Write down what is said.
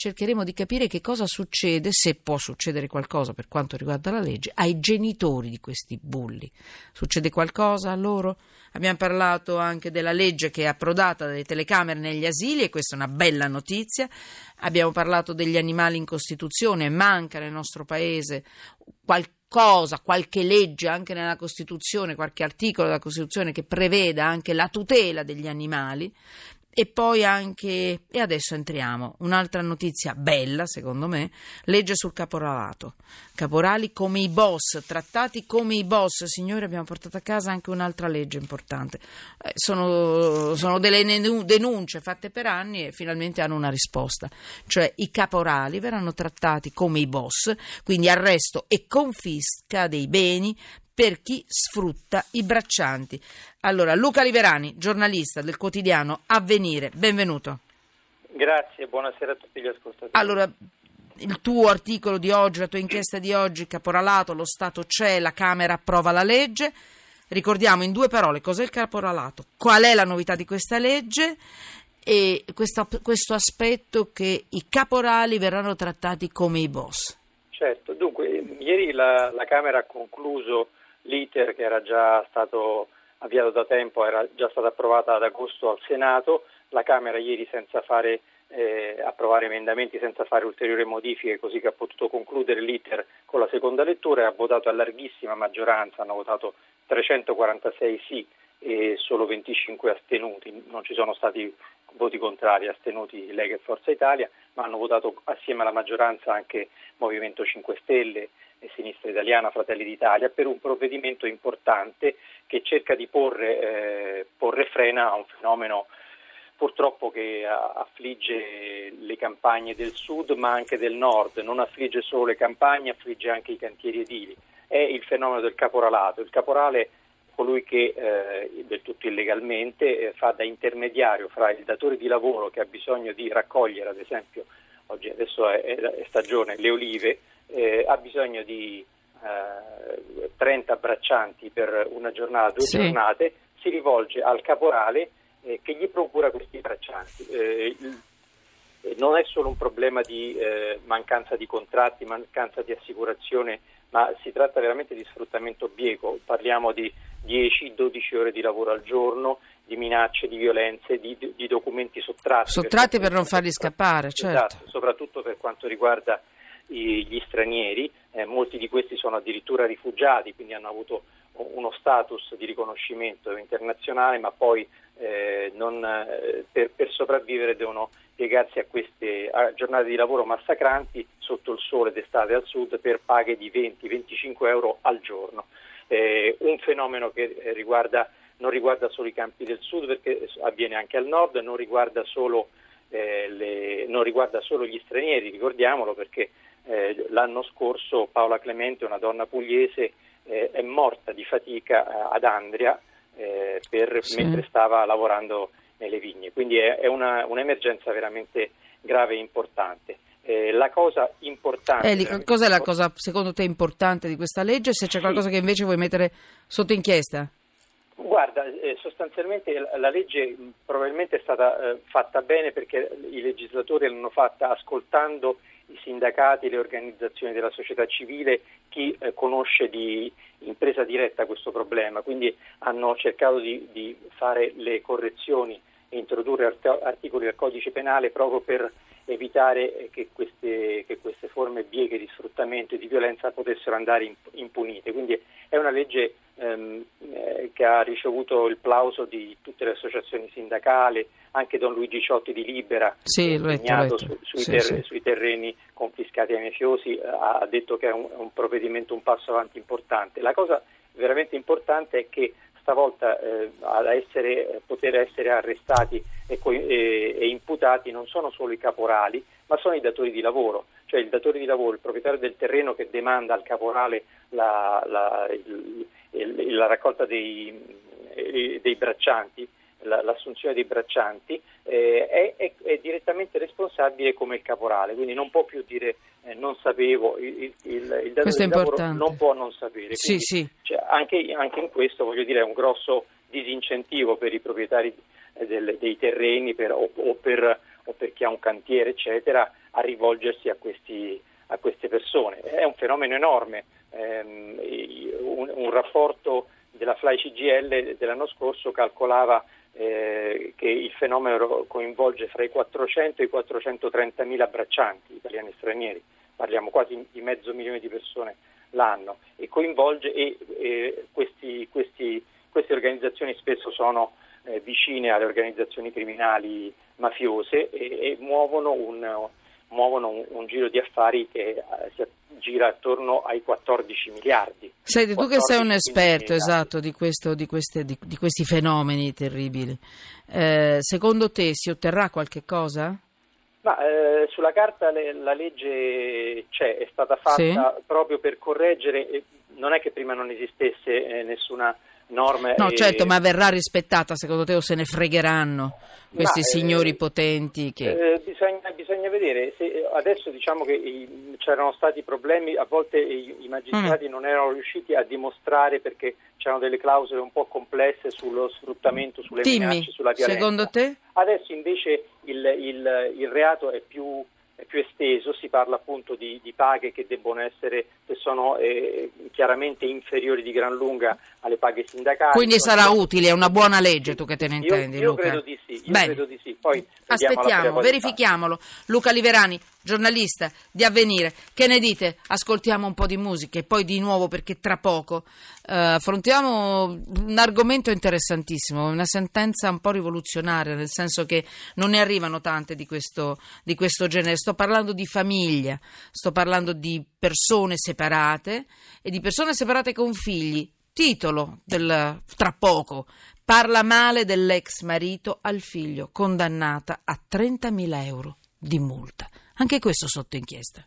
cercheremo di capire che cosa succede, se può succedere qualcosa per quanto riguarda la legge, ai genitori di questi bulli. Succede qualcosa a loro? Abbiamo parlato anche della legge che è approdata dalle telecamere negli asili e questa è una bella notizia. Abbiamo parlato degli animali in Costituzione, manca nel nostro paese qualcosa, qualche legge anche nella Costituzione, qualche articolo della Costituzione che preveda anche la tutela degli animali. E poi anche, e adesso entriamo, un'altra notizia bella secondo me, legge sul caporalato. Caporali come i boss, trattati come i boss. Signori, abbiamo portato a casa anche un'altra legge importante. Eh, sono, sono, delle denunce fatte per anni e finalmente hanno una risposta. Cioè i caporali verranno trattati come i boss, quindi arresto e confisca dei beni per chi sfrutta i braccianti. Allora, Luca Liverani, giornalista del quotidiano Avvenire, benvenuto. Grazie, buonasera a tutti gli ascoltatori. Allora, il tuo articolo di oggi, la tua inchiesta di oggi, caporalato, lo Stato c'è, la Camera approva la legge. Ricordiamo in due parole cos'è il caporalato, qual è la novità di questa legge e questo, questo aspetto che i caporali verranno trattati come i boss. Certo, dunque, ieri la, la Camera ha concluso l'iter che era già stato avviato da tempo, era già stata approvata ad agosto al Senato, la Camera ieri senza fare eh, approvare emendamenti senza fare ulteriori modifiche, così che ha potuto concludere l'iter con la seconda lettura e ha votato a larghissima maggioranza, hanno votato 346 sì e solo 25 astenuti, non ci sono stati voti contrari, astenuti Lega e Forza Italia, ma hanno votato assieme alla maggioranza anche Movimento 5 Stelle e Sinistra Italiana, Fratelli d'Italia, per un provvedimento importante che cerca di porre, eh, porre frena a un fenomeno purtroppo che affligge le campagne del sud ma anche del nord, non affligge solo le campagne, affligge anche i cantieri edili. È il fenomeno del caporalato. Il caporale colui che eh, del tutto illegalmente eh, fa da intermediario fra il datore di lavoro che ha bisogno di raccogliere, ad esempio, oggi adesso è, è stagione, le olive, eh, ha bisogno di 30 eh, braccianti per una giornata, due sì. giornate, si rivolge al caporale eh, che gli procura questi braccianti. Eh, non è solo un problema di mancanza di contratti, mancanza di assicurazione, ma si tratta veramente di sfruttamento bieco. Parliamo di 10-12 ore di lavoro al giorno, di minacce, di violenze, di, di documenti sottratti. Sottratti per, per non farli scappare, certo. Esatto, soprattutto per quanto riguarda i, gli stranieri, eh, molti di questi sono addirittura rifugiati, quindi hanno avuto uno status di riconoscimento internazionale, ma poi eh, non, eh, per, per, sopravvivere devono piegarsi a queste a giornate di lavoro massacranti sotto il sole d'estate al sud per paghe di 20-25 euro al giorno eh, un fenomeno che eh, riguarda, non riguarda solo i campi del sud perché avviene anche al nord, non riguarda solo, eh, le, non riguarda solo gli stranieri, ricordiamolo perché eh, l'anno scorso Paola Clemente, una donna pugliese, eh, è morta di fatica eh, ad Andria per, sì. mentre stava lavorando nelle vigne, quindi è, è una, un'emergenza veramente grave e importante. Eh, la cosa importante. Eh, cos'è la cosa secondo te importante di questa legge? Se c'è sì. qualcosa che invece vuoi mettere sotto inchiesta? Guarda, eh, sostanzialmente la, legge probabilmente è stata eh, fatta bene perché i legislatori l'hanno fatta ascoltando i sindacati, le organizzazioni della società civile, chi eh, conosce di impresa diretta questo problema, quindi hanno cercato di, di fare le correzioni introdurre art- articoli del codice penale proprio per evitare che queste, che queste, forme bieghe di sfruttamento e di violenza potessero andare impunite. Quindi è una legge ehm, eh, che ha ricevuto il plauso di tutte le associazioni sindacali, anche Don Luigi Ciotti di Libera, sì, impegnato su, sui, sì, ter- sì. sui, terreni confiscati ai mafiosi, eh, ha detto che è un, un provvedimento, un passo avanti importante. La cosa veramente importante è che stavolta eh, ad essere, poter essere arrestati e, e, e, imputati non sono solo i caporali, ma sono i datori di lavoro, cioè il datore di lavoro, il proprietario del terreno che demanda al caporale la, la, il, il, la raccolta dei, dei braccianti l'assunzione dei braccianti, eh, è, è, è, direttamente responsabile come il caporale, quindi non può più dire eh, non sapevo, il, il, il datore di lavoro non può non sapere. Sì, sì. Cioè, anche, anche, in questo voglio dire è un grosso disincentivo per i proprietari eh, del, dei terreni per, o, o, per, o per chi ha un cantiere, eccetera, a rivolgersi a, questi, a queste persone. È un fenomeno enorme. Um, un, un rapporto della Fly CGL dell'anno scorso calcolava eh, che il fenomeno coinvolge fra i 400 e i 430 mila braccianti italiani e stranieri, parliamo quasi di mezzo milione di persone l'anno e coinvolge e, e questi, questi, queste organizzazioni spesso sono eh, vicine alle organizzazioni criminali mafiose e, e muovono, un, muovono un, un, giro di affari che eh, si gira attorno ai 14 miliardi. Senti, tu che sei un esperto esatto di, questo, di, queste, di, di, questi fenomeni terribili, eh, secondo te si otterrà qualche cosa? Ma, eh, sulla carta le, la legge c'è, è stata fatta sì. proprio per correggere, non è che prima non esistesse eh, nessuna norma. No, e... certo, ma verrà rispettata secondo te o se ne fregheranno questi ma, signori eh, potenti? Che... Eh, bisogna, bisogna, vedere, se, adesso diciamo che i, c'erano stati problemi, a volte i, i magistrati mm. non erano riusciti a dimostrare perché c'erano delle clausole un po' complesse sullo sfruttamento, sulle Dimmi, minacce, sulla violenza. Secondo te? Adesso invece il, il, il reato è più, più, esteso, si parla appunto di, di paghe che debbono essere, che sono eh, chiaramente inferiori di gran lunga alle paghe sindacali. Quindi sarà utile, è una buona legge tu che te ne intendi io, io Luca? Credo di sì, io Bene. credo di sì. Poi Aspettiamo, verifichiamolo. Luca Liverani, giornalista di Avvenire, che ne dite? Ascoltiamo un po' di musica e poi di nuovo perché tra poco eh, affrontiamo un argomento interessantissimo, una sentenza un po' rivoluzionaria, nel senso che non ne arrivano tante di questo, di questo genere. Sto parlando di famiglia, sto parlando di persone separate e di persone separate con figli. Titolo del tra poco parla male dell'ex marito al figlio, condannata a 30.000 euro di multa. Anche questo sotto inchiesta.